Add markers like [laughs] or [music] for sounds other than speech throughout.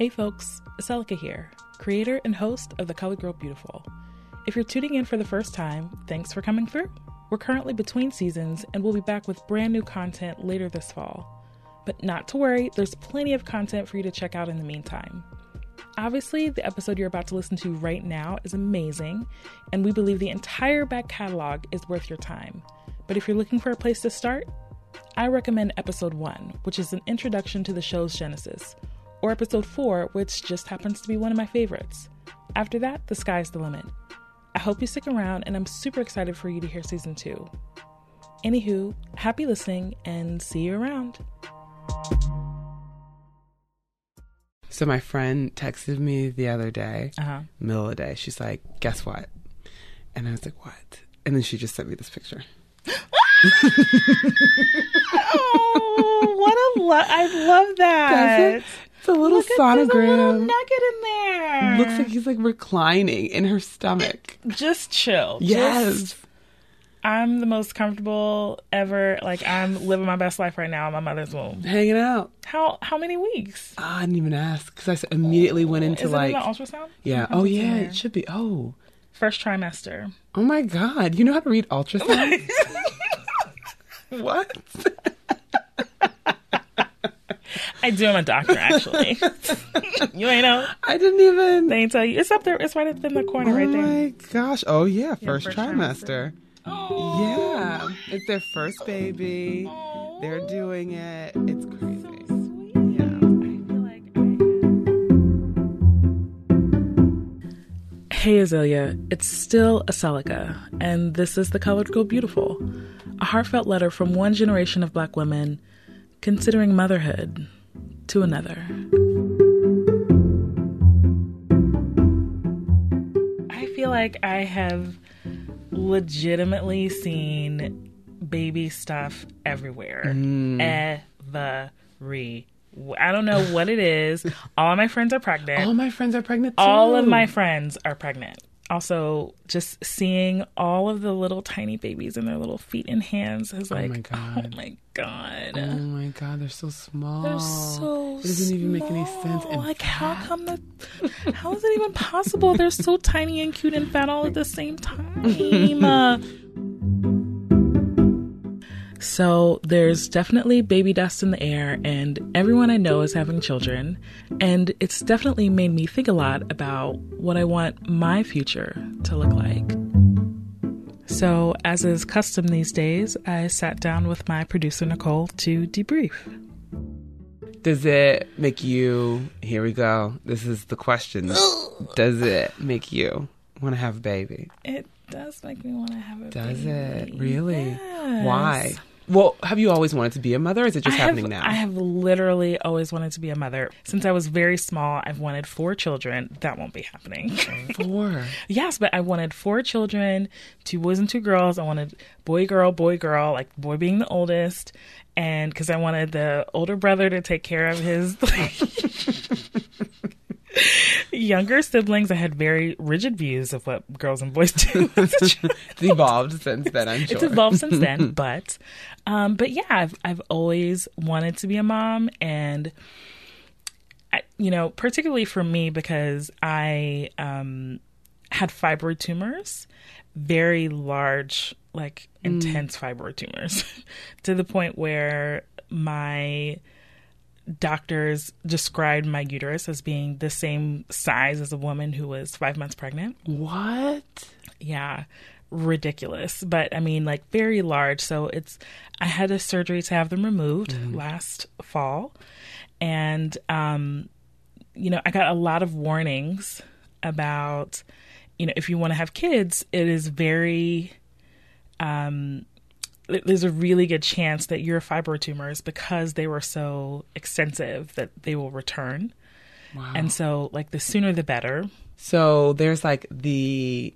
Hey folks, Aseloka here, creator and host of The Colored Girl Beautiful. If you're tuning in for the first time, thanks for coming through. We're currently between seasons and we'll be back with brand new content later this fall. But not to worry, there's plenty of content for you to check out in the meantime. Obviously, the episode you're about to listen to right now is amazing, and we believe the entire back catalog is worth your time. But if you're looking for a place to start, I recommend episode 1, which is an introduction to the show's genesis, or episode 4, which just happens to be one of my favorites. After that, the sky's the limit. I hope you stick around, and I'm super excited for you to hear season 2. Anywho, happy listening, and see you around. So my friend texted me the other day, Uh-huh. middle of the day. She's like, "Guess what?" And I was like, "What?" And then she just sent me this picture. [laughs] Oh, what a lo- I love that. It's a little Look at there's a little sonogram. nugget in there. Looks like he's like reclining in her stomach. just chill. Yes. Just- I'm the most comfortable ever. Like I'm living my best life right now in my mother's womb. Hanging out. How how many weeks? Ah, I didn't even ask because I immediately went into Is like, it in ultrasound? yeah. Sometimes Oh yeah, it should be. Oh, First trimester. oh my God! You know how to read [laughs] ultrasound? [laughs] what? [laughs] I do. I'm a doctor, actually. [laughs] you ain't know. I didn't even. They ain't tell you. It's up there. It's right up in the corner, oh right there. Oh my gosh! Oh yeah, first, first trimester. Oh. Yeah, it's their first baby. They're doing it. It's crazy. Yeah. Hey Azalia, it's still Aseloka, and this is The Colored Girl Beautiful, a heartfelt letter from one generation of black women considering motherhood to another. I feel like I have legitimately seen baby stuff everywhere. Mm. Every. I don't know what it is. [laughs] All my friends are pregnant All my friends are pregnant. Too. all of my friends are pregnant. Also, just seeing all of the little tiny babies and their little feet and hands is like, oh my [laughs] god, oh my god, Oh my god, they're so small. they're so. It doesn't even make any sense. small. And like, how come that? How is it even possible? They're so tiny and cute and fat all at the same time. Uh, [laughs] So there's definitely baby dust in the air, and everyone I know is having children. And it's definitely made me think a lot about what I want my future to look like. So, as is custom these days, I sat down with my producer Nichole to debrief. Does it make you? Here we go. This is the question. [gasps] Does it make you want to have a baby? It does make me want to have a baby. Does baby. it really? Yes. Why? Well, have you always wanted to be a mother? Or is it just I have, happening now? I have literally always wanted to be a mother. Since I was very small, I've wanted four children. That won't be happening. [laughs] Four. yes, but I wanted four children, two boys and two girls. I wanted boy, girl, boy, girl, like boy being the oldest. And because I wanted the older brother to take care of his [laughs] [laughs] younger siblings, I had very rigid views of what girls and boys do. [laughs] It's evolved since then. I'm sure. it's evolved since then [laughs] but um but yeah i've i've always wanted to be a mom and I, you know particularly for me because i um had fibroid tumors very large like intense fibroid tumors [laughs] to the point where my doctors described my uterus as being the same size as a woman who was five months pregnant. What? yeah ridiculous. But i mean like very large. So it's i had a surgery to have them removed last fall. And um you know i got a lot of warnings about you know if you want to have kids it is very um there's a really good chance that your fibroid tumors because they were so extensive that they will return Wow. and so like the sooner the better So there's like the.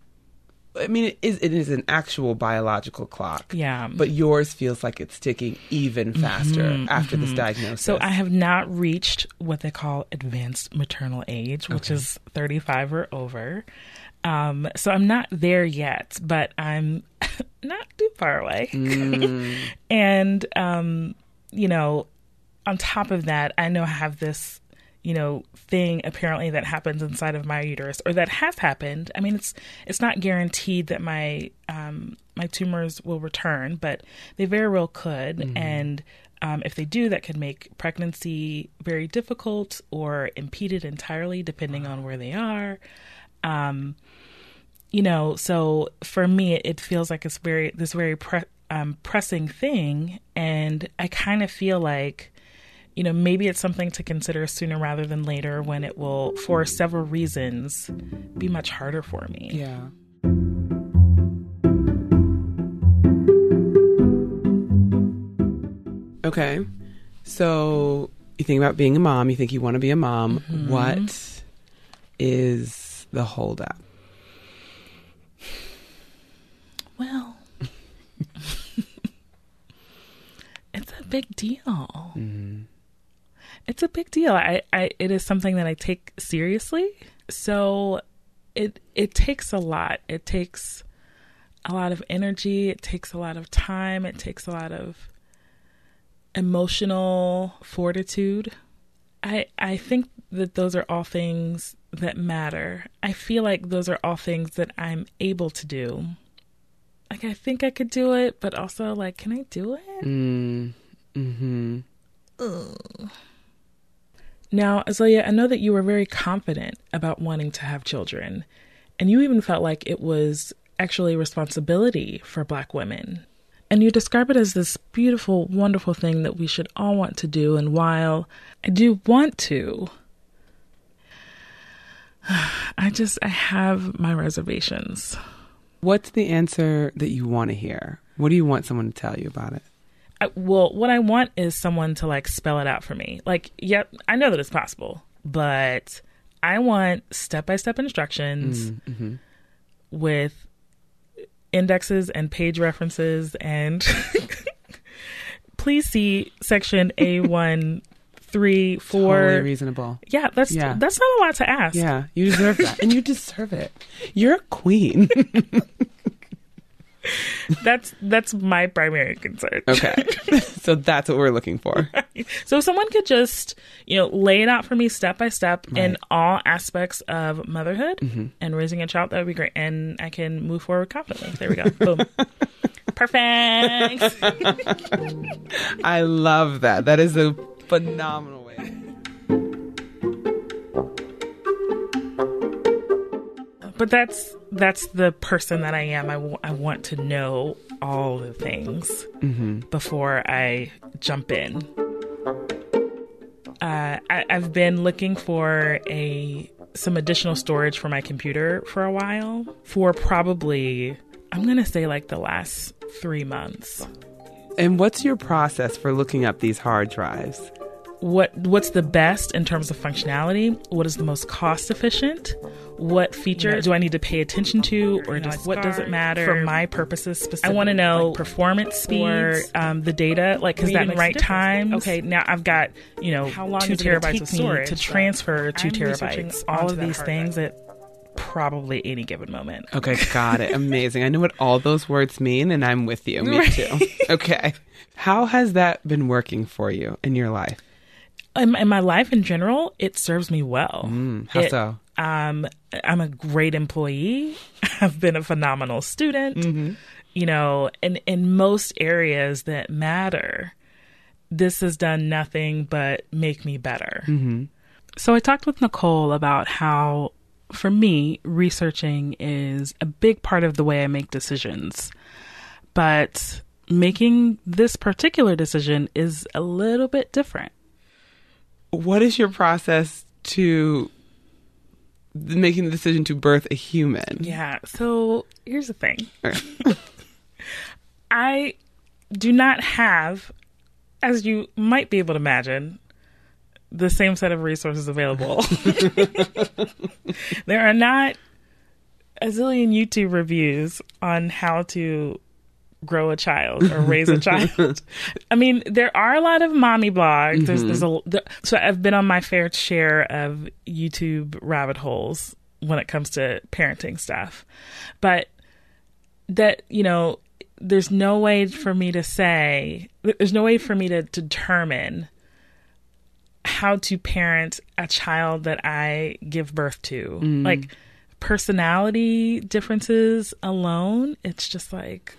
I mean, it is, it is an actual biological clock. yeah But yours feels like it's ticking even mm-hmm, faster after this mm-hmm. diagnosis. So I have not reached what they call advanced maternal age, which is 35 or over. Um, so I'm not there yet, but I'm [laughs] not too far away. [laughs] and, um, you know, on top of that, I know I have this you know, thing apparently that happens inside of my uterus or that has happened. I mean, it's it's not guaranteed that my um, my tumors will return, but they very well could. Mm-hmm. And um, if they do, that could make pregnancy very difficult or impeded entirely, depending on where they are. Um, you know, so for me, it feels like it's very this very pre- um, pressing thing, and I kind of feel like you know, maybe it's something to consider sooner rather than later when it will, for several reasons, be much harder for me. Yeah. Okay. So you think about being a mom, you think you want to be a mom. Mm-hmm. What is the holdup? Well, [laughs] it's a big deal. Mm-hmm it's a big deal. I, I it is something that I take seriously. So it it takes a lot. It takes a lot of energy, it takes a lot of time, it takes a lot of emotional fortitude. I I think that those are all things that matter. I feel like those are all things that I'm able to do. Like I think I could do it, but also like can I do it? Mm. Ugh. Now, Azalia, I know that you were very confident about wanting to have children, and you even felt like it was actually a responsibility for Black women. And you describe it as this beautiful, wonderful thing that we should all want to do. And while I do want to, [sighs] I just, I have my reservations. What's the answer that you want to hear? What do you want someone to tell you about it? I, well, what I want is someone to like spell it out for me. Like, yeah, I know that it's possible, but I want step by step instructions mm, mm-hmm. with indexes and page references and [laughs] please see section A1 [laughs] three, four. Totally reasonable. Yeah, that's yeah. that's not a lot to ask. Yeah, you deserve that, [laughs] and you deserve it. You're a queen. [laughs] that's that's my primary concern. Okay. [laughs] so that's what we're looking for. Right. So if someone could just, you know, lay it out for me step by step right. in all aspects of motherhood mm-hmm. and raising a child, that would be great. And I can move forward confidently. There we go. Boom. Perfect. I love that. That is a phenomenal way. But that's that's the person that I am. I, w- I want to know all the things mm-hmm. before I jump in. Uh, I, I've been looking for a some additional storage for my computer for a while. For probably, I'm gonna say like the last three months. And what's your process for looking up these hard drives? What what's the best in terms of functionality? What is the most cost efficient? what feature do I need to pay attention to, or just what does it matter for my purposes specifically? I want to know like performance speed, or um, the data, like because that in right time. Okay, now I've got you know how long two terabytes of storage to transfer two terabytes. All of these things at probably any given moment. Okay, got it. [laughs] Amazing. I know what all those words mean, and I'm with you. Me right. too. Okay, [laughs] how has that been working for you in your life? In, in my life in general, it serves me well. Mm, how it, so? Um, I'm a great employee. [laughs] I've been a phenomenal student. Mm-hmm. You know, in in most areas that matter, this has done nothing but make me better. Mm-hmm. So I talked with Nichole about how, for me, researching is a big part of the way I make decisions. But making this particular decision is a little bit different. What is your process to making the decision to birth a human. Yeah. So here's the thing. [laughs] I do not have, as you might be able to imagine, the same set of resources available. [laughs] there are not a zillion YouTube reviews on how to grow a child or raise a child. [laughs] I mean, there are a lot of mommy blogs. Mm-hmm. There's, there's a there, so I've been on my fair share of YouTube rabbit holes when it comes to parenting stuff, but that you know, there's no way for me to say. There's no way for me to determine how to parent a child that I give birth to. Mm. Like personality differences alone, it's just like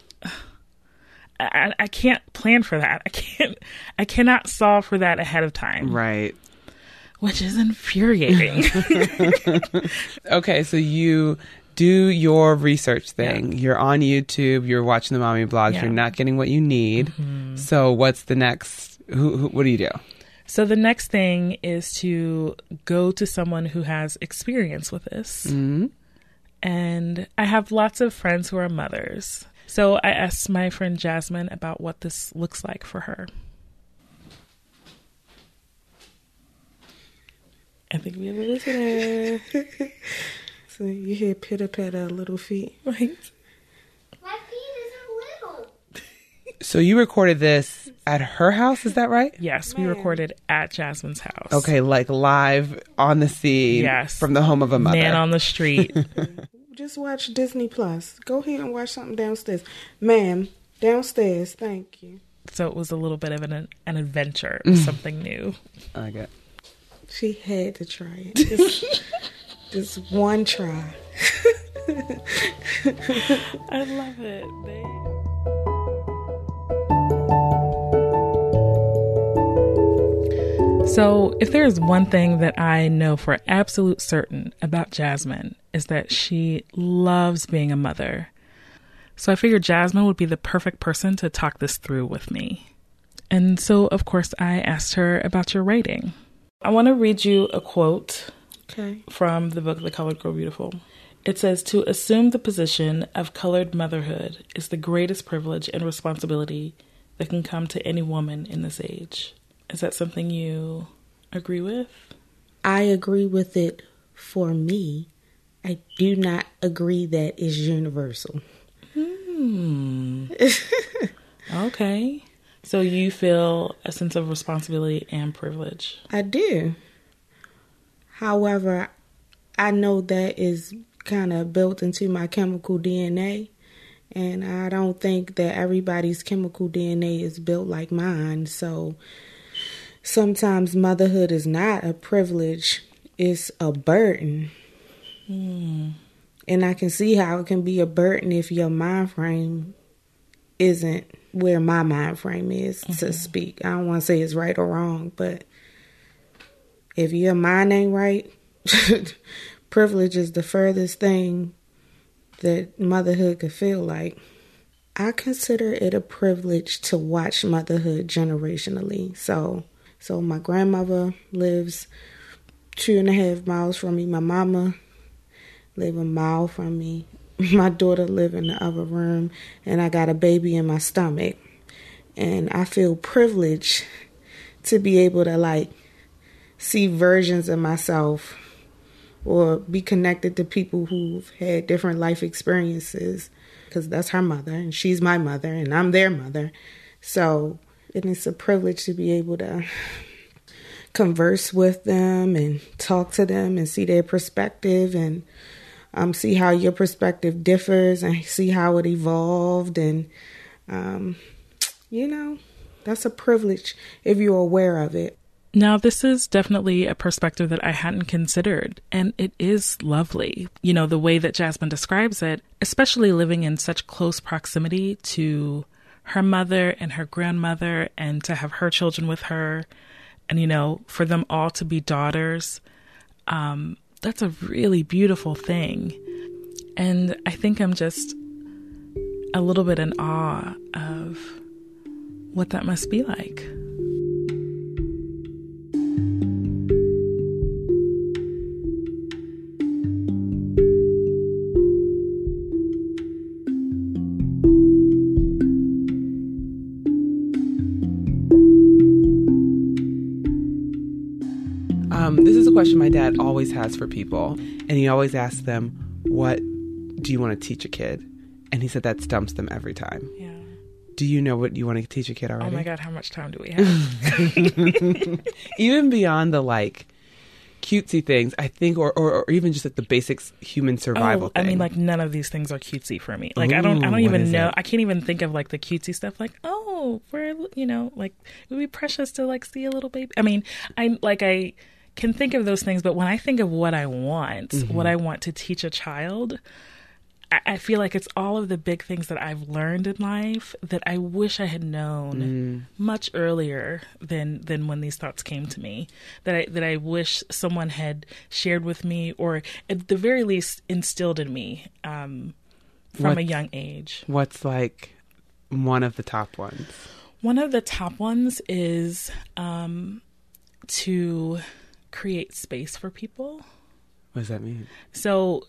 I, I can't plan for that. I can't I cannot solve for that ahead of time. Right. Which is infuriating. [laughs] Okay, so you do your research thing. You're on YouTube. You're watching the mommy blogs. Yeah. You're not getting what you need. So what's the next? Who, who? What do you do? so the next thing is to go to someone who has experience with this. Mm-hmm. And I have lots of friends who are mothers. So I asked my friend Jasmin about what this looks like for her. I think we have a listener. [laughs] So you hear pitter patter little feet. Right. My feet is little. So you recorded this at her house. Is that right? Yes, we recorded at Jasmin's house. Okay, like live on the scene. Yes. From the home of a mother. Man on the street. [laughs] Just watch Disney Plus. Go ahead and watch something downstairs. Ma'am, downstairs. Thank you. so it was a little bit of an an adventure, mm. something new. I like it. She had to try it. Just, [laughs] just one try. [laughs] I love it. They- So, if there is one thing that I know for absolute certain about Jasmin, is that she loves being a mother. So, I figured Jasmin would be the perfect person to talk this through with me. And so, of course, I asked her about your writing. I want to read you a quote Okay. from the book The Colored Girl Beautiful. It says to assume the position of colored motherhood is the greatest privilege and responsibility that can come to any woman in this age. Is that something you agree with? I agree with it for me. I do not agree that it's universal. Hmm. [laughs] Okay. So you feel a sense of responsibility and privilege. I do. However, I know that is kind of built into my chemical DNA. And I don't think that everybody's chemical DNA is built like mine. So sometimes motherhood is not a privilege, it's a burden. Hmm. And I can see how it can be a burden if your mind frame isn't where my mind frame is to mm-hmm. speak. I don't want to say it's right or wrong, but if your mind ain't right, [laughs] privilege is the furthest thing that motherhood could feel like. I consider it a privilege to watch motherhood generationally. So, so my grandmother lives two and a half miles from me. My mama live a mile from me. [laughs] My daughter live in the other room, and I got a baby in my stomach. And I feel privileged to be able to like see versions of myself or be connected to people who've had different life experiences because that's her mother and she's my mother and I'm their mother. So, and it's a privilege to be able to converse with them and talk to them and see their perspective and um, see how your perspective differs and see how it evolved and um, you know that's a privilege if you're aware of it Now, this is definitely a perspective that I hadn't considered, and it is lovely. You know, the way that Jasmin describes it, especially living in such close proximity to her mother and her grandmother, and to have her children with her, and, you know, for them all to be daughters. Um, that's a really beautiful thing. And I think I'm just a little bit in awe of what that must be like. Question my dad always has for people, and he always asks them, "What do you want to teach a kid?" And he said that stumps them every time. Yeah. Do you know what you want to teach a kid already? Oh my God, how much time do we have? [laughs] Even beyond the like cutesy things, I think, or, or, or even just like the basics human survival. Oh, I mean, like none of these things are cutesy for me. Like I don't, I don't even know. it? I can't even think of like the cutesy stuff. Like, oh, we're, you know, like it would be precious to like see a little baby. I mean, I like I can think of those things, but when I think of what I want, Mm-hmm. what I want to teach a child. I- I feel like it's all of the big things that I've learned in life that I wish I had known Mm. much earlier than than when these thoughts came to me. That I that I wish someone had shared with me, or at the very least instilled in me um, from What- a young age. what's like one of the top ones? One of the top ones is um, to create space for people. What does that mean? So,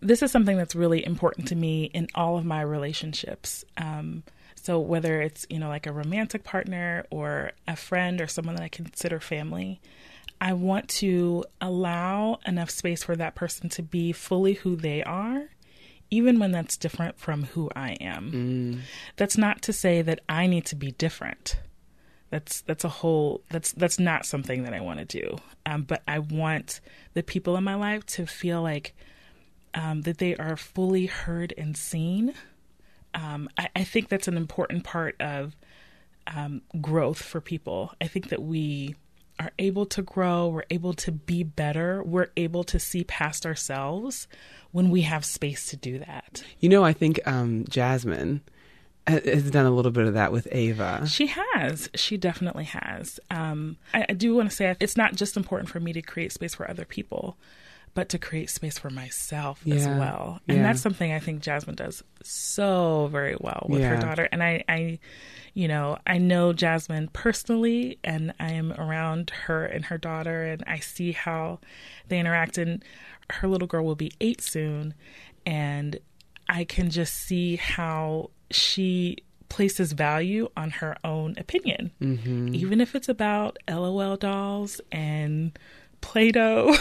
this is something that's really important to me in all of my relationships. Um, so, whether it's, you know, like a romantic partner or a friend or someone that I consider family, I want to allow enough space for that person to be fully who they are, even when that's different from who I am. That's not to say that I need to be different that's that's a whole that's that's not something that I want to do. Um, but I want the people in my life to feel like um, that they are fully heard and seen. Um, I, I think that's an important part of um, growth for people. I think that we are able to grow, we're able to be better, we're able to see past ourselves when we have space to do that. You know, I think um, Jasmin has done a little bit of that with Ava. She has. She definitely has. Um, I, I do want to say it's not just important for me to create space for other people, but to create space for myself as well. And yeah. that's something I think Jasmin does so very well with her daughter. And I, I, you know, I know Jasmin personally, and I am around her and her daughter, and I see how they interact. And her little girl will be eight soon, and I can just see how she places value on her own opinion, mm-hmm. even if it's about LOL dolls and Play Doh.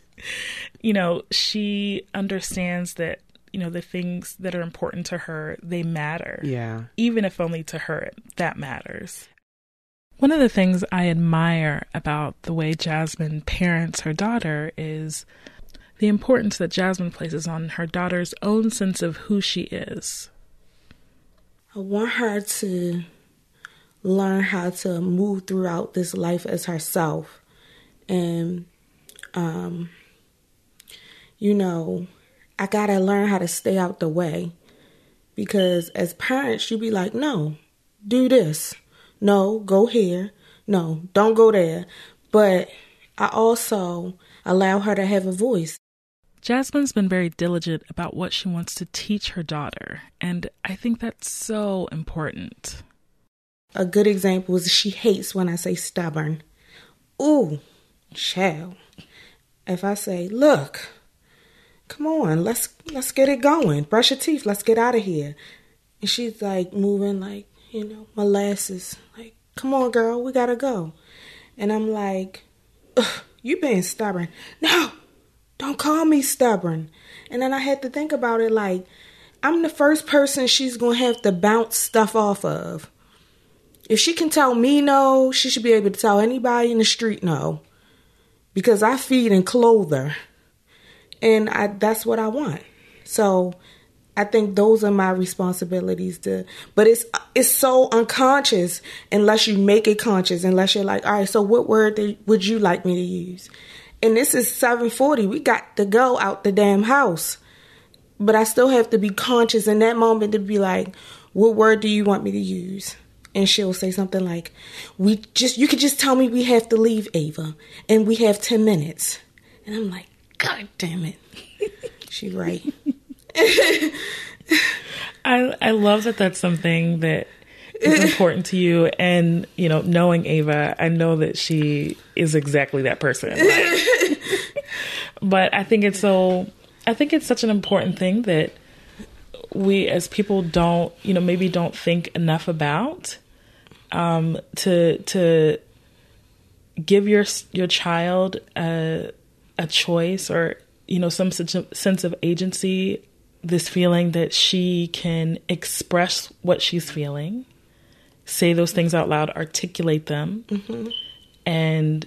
[laughs] you know, she understands that, you know, the things that are important to her, they matter Yeah. even if only to her, that matters. One of the things I admire about the way Jasmin parents her daughter is the importance that Jasmin places on her daughter's own sense of who she is. I want her to learn how to move throughout this life as herself. And, um, you know, I gotta learn how to stay out the way. Because as parents, you be like, no, do this. No, go here. No, don't go there. But I also allow her to have a voice. Jasmin's been very diligent about what she wants to teach her daughter, and I think that's so important. A good example is she hates when I say stubborn. Ooh, child. If I say, look, come on, let's let's get it going. Brush your teeth, let's get out of here. And she's like moving like, you know, molasses. Like, come on, girl, we gotta go. And I'm like, you being stubborn. No, don't call me stubborn. And then I had to think about it like, I'm the first person she's gonna have to bounce stuff off of. If she can tell me no, she should be able to tell anybody in the street no. Because I feed and clothe her. And I that's what I want. So I think those are my responsibilities to but it's it's so unconscious unless you make it conscious, unless you're like, all right, so what word would you like me to use? And this is 740. We got to go out the damn house. But I still have to be conscious in that moment to be like, what word do you want me to use? And she'll say something like, We just you could just tell me we have to leave, Ava, and we have ten minutes. And I'm like, God damn it. [laughs] she right. [laughs] I I love that that's something that is [laughs] important to you and you know knowing Ava I know that she is exactly that person. Like- [laughs] but I think it's so I think it's such an important thing that we as people don't you know maybe don't think enough about um to to give your your child a a choice or you know some such a sense of agency this feeling that she can express what she's feeling say those things out loud articulate them mm-hmm. and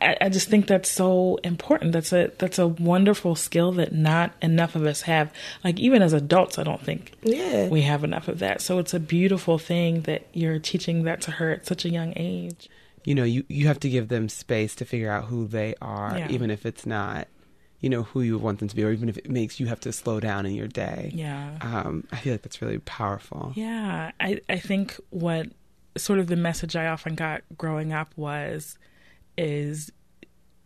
I, I just think that's so important. That's a that's a wonderful skill that not enough of us have. Like even as adults, I don't think Yeah. we have enough of that. So it's a beautiful thing that you're teaching that to her at such a young age. You know, you you have to give them space to figure out who they are, Yeah. even if it's not, you know, who you want them to be, or even if it makes you have to slow down in your day. Yeah. Um, I feel like that's really powerful. Yeah, I, I think what sort of the message I often got growing up was is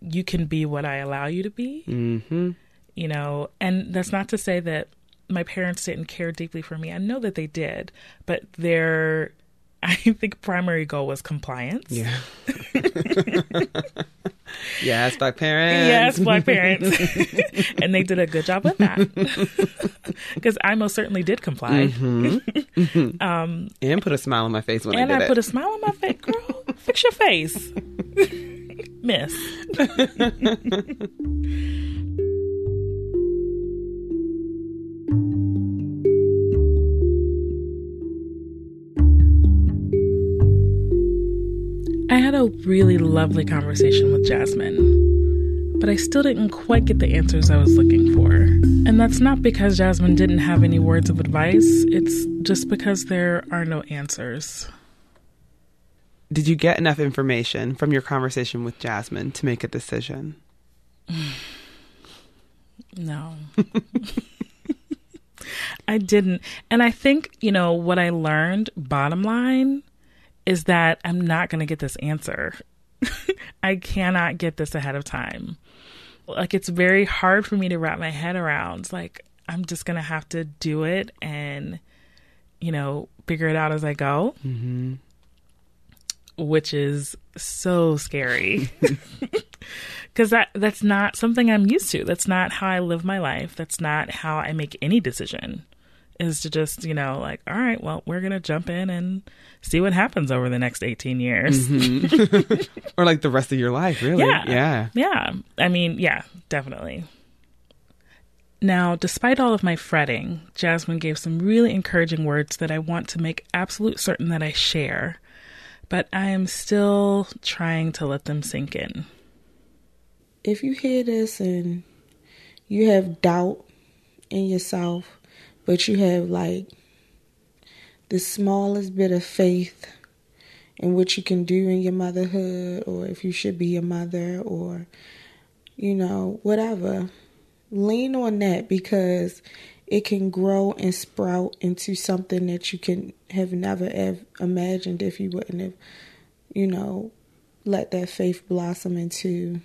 you can be what I allow you to be. Mm-hmm. You know, and that's not to say that my parents didn't care deeply for me. I know that they did, but their I [laughs] think primary goal was compliance. Yeah. [laughs] yes, black parents. Yes, black [laughs] parents. and they did a good job with that. Because I most certainly did comply. Mm-hmm. Mm-hmm. Um, and put a smile on my face when And I it. And I, put a smile on my face. Girl, fix your face. Miss. A really lovely conversation with Jasmin, but I still didn't quite get the answers I was looking for. And that's not because Jasmin didn't have any words of advice, it's just because there are no answers. Did you get enough information from your conversation with Jasmin to make a decision? [sighs] No. [laughs] I didn't. And I think, you know, what I learned, bottom line, is that I'm not going to get this answer. [laughs] I cannot get this ahead of time. Like, it's very hard for me to wrap my head around. Like, I'm just going to have to do it and, you know, figure it out as I go, Mm-hmm. which is so scary. [laughs] because that that's not something I'm used to. That's not how I live my life. That's not how I make any decision. Is to just you know like all right, well we're gonna jump in and see what happens over the next eighteen years. Mm-hmm. [laughs] Or like the rest of your life, really? Yeah. Yeah. Yeah. I mean, yeah, definitely. Now, despite all of my fretting, Jasmin gave some really encouraging words that I want to make absolute certain that I share, but I am still trying to let them sink in. if you hear this and you have doubt in yourself, but you have like the smallest bit of faith in what you can do in your motherhood, or if you should be a mother, or you know, whatever, lean on that because it can grow and sprout into something that you can have never ev- imagined if you wouldn't have, you know, let that faith blossom into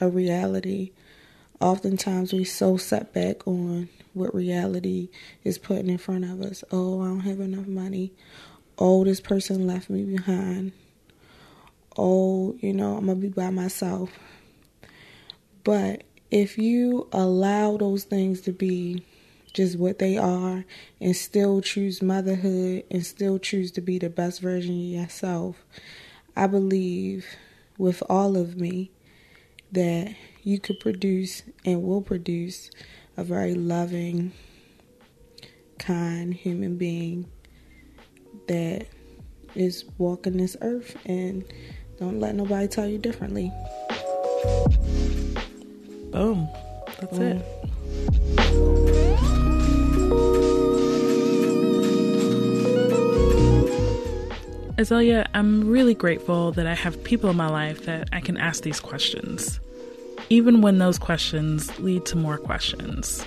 a reality. Oftentimes we so set back on what reality is putting in front of us. Oh, I don't have enough money. Oh, this person left me behind. Oh, you know, I'm gonna be by myself. But if you allow those things to be just what they are and still choose motherhood and still choose to be the best version of yourself, I believe with all of me that you could produce and will produce a very loving, kind human being that is walking this earth and don't let nobody tell you differently. Boom. That's Boom. it. Azalia, I'm really grateful that I have people in my life that I can ask these questions, even when those questions lead to more questions.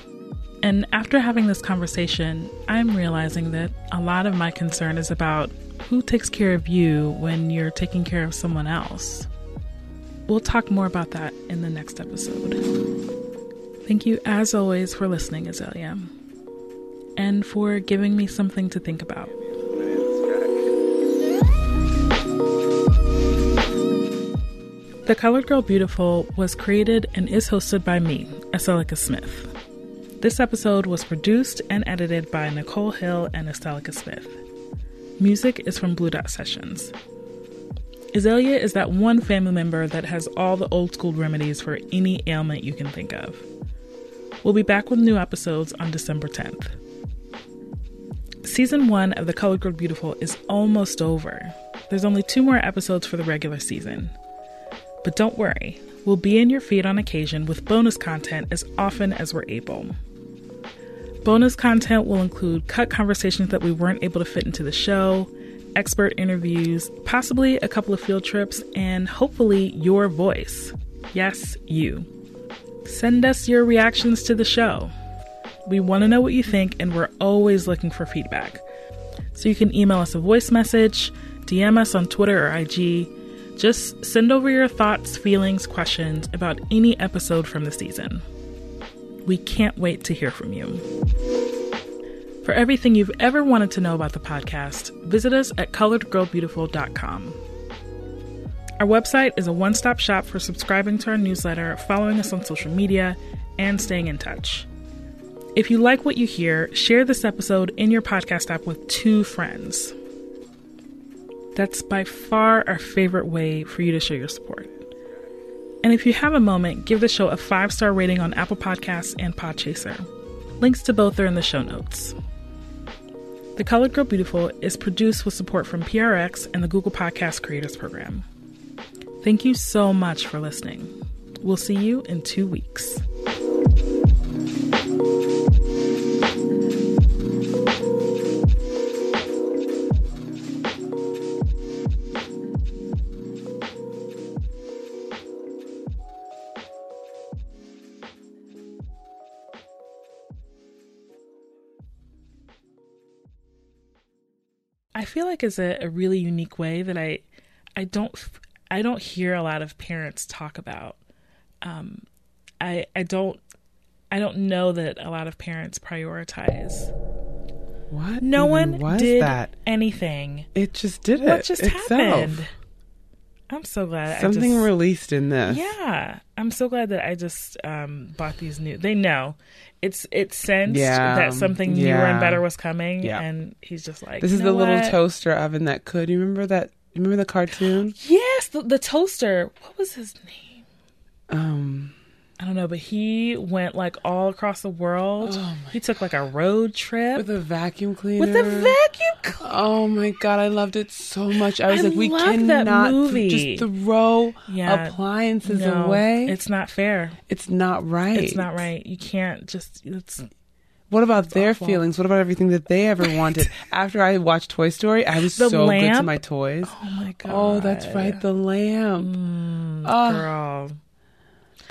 And after having this conversation, I'm realizing that a lot of my concern is about who takes care of you when you're taking care of someone else. We'll talk more about that in the next episode. Thank you, as always, for listening, Azalia, and for giving me something to think about. The Colored Girl Beautiful was created and is hosted by me, Aseloka Smith. This episode was produced and edited by Nichole Hill and Aseloka Smith. Music is from Blue Dot Sessions. Azalia is that one family member that has all the old school remedies for any ailment you can think of. We'll be back with new episodes on December 10th. Season 1 of The Colored Girl Beautiful is almost over. There's only two more episodes for the regular season. But don't worry, we'll be in your feed on occasion with bonus content as often as we're able. Bonus content will include cut conversations that we weren't able to fit into the show, expert interviews, possibly a couple of field trips, and hopefully your voice. Yes, you. Send us your reactions to the show. We want to know what you think, and we're always looking for feedback. So you can email us a voice message, DM us on Twitter or IG. Just send over your thoughts, feelings, questions about any episode from the season. We can't wait to hear from you. For everything you've ever wanted to know about the podcast, visit us at coloredgirlbeautiful.com. Our website is a one stop shop for subscribing to our newsletter, following us on social media, and staying in touch. If you like what you hear, share this episode in your podcast app with two friends. That's by far our favorite way for you to show your support. And if you have a moment, give the show a five star rating on Apple Podcasts and Podchaser. Links to both are in the show notes. The Colored Girl Beautiful is produced with support from PRX and the Google Podcast Creators Program. Thank you so much for listening. We'll see you in two weeks. I feel like it's a, a really unique way that I I don't I don't hear a lot of parents talk about. Um, I I don't I don't know that a lot of parents prioritize. What? No one did that? anything. It just did it. What just itself. happened? I'm so glad. Something I just, released in this. Yeah, I'm so glad that I just um, bought these new. They know it's it sensed Yeah, that something newer and better was coming, Yeah. and he's just like, This is the little what? toaster oven that could. You remember that? You remember the cartoon? [gasps] Yes, the, the toaster. What was his name? Um, I don't know, but he went like all across the world. he took like a road trip with a vacuum cleaner. with a vacuum cleaner. Oh my god, I loved it so much. I was I like, we cannot th- just throw Yeah. appliances No, away. It's not fair. It's not right. It's not right. You can't just. It's What about their awful. feelings? What about everything that they ever wanted? After I watched Toy Story, I was The so good to my toys. oh my god. Oh, that's right, the lamp. Mm, Oh. girl.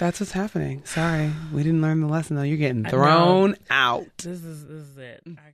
That's what's happening. Sorry, we didn't learn the lesson though. You're getting thrown out. This is this is it. I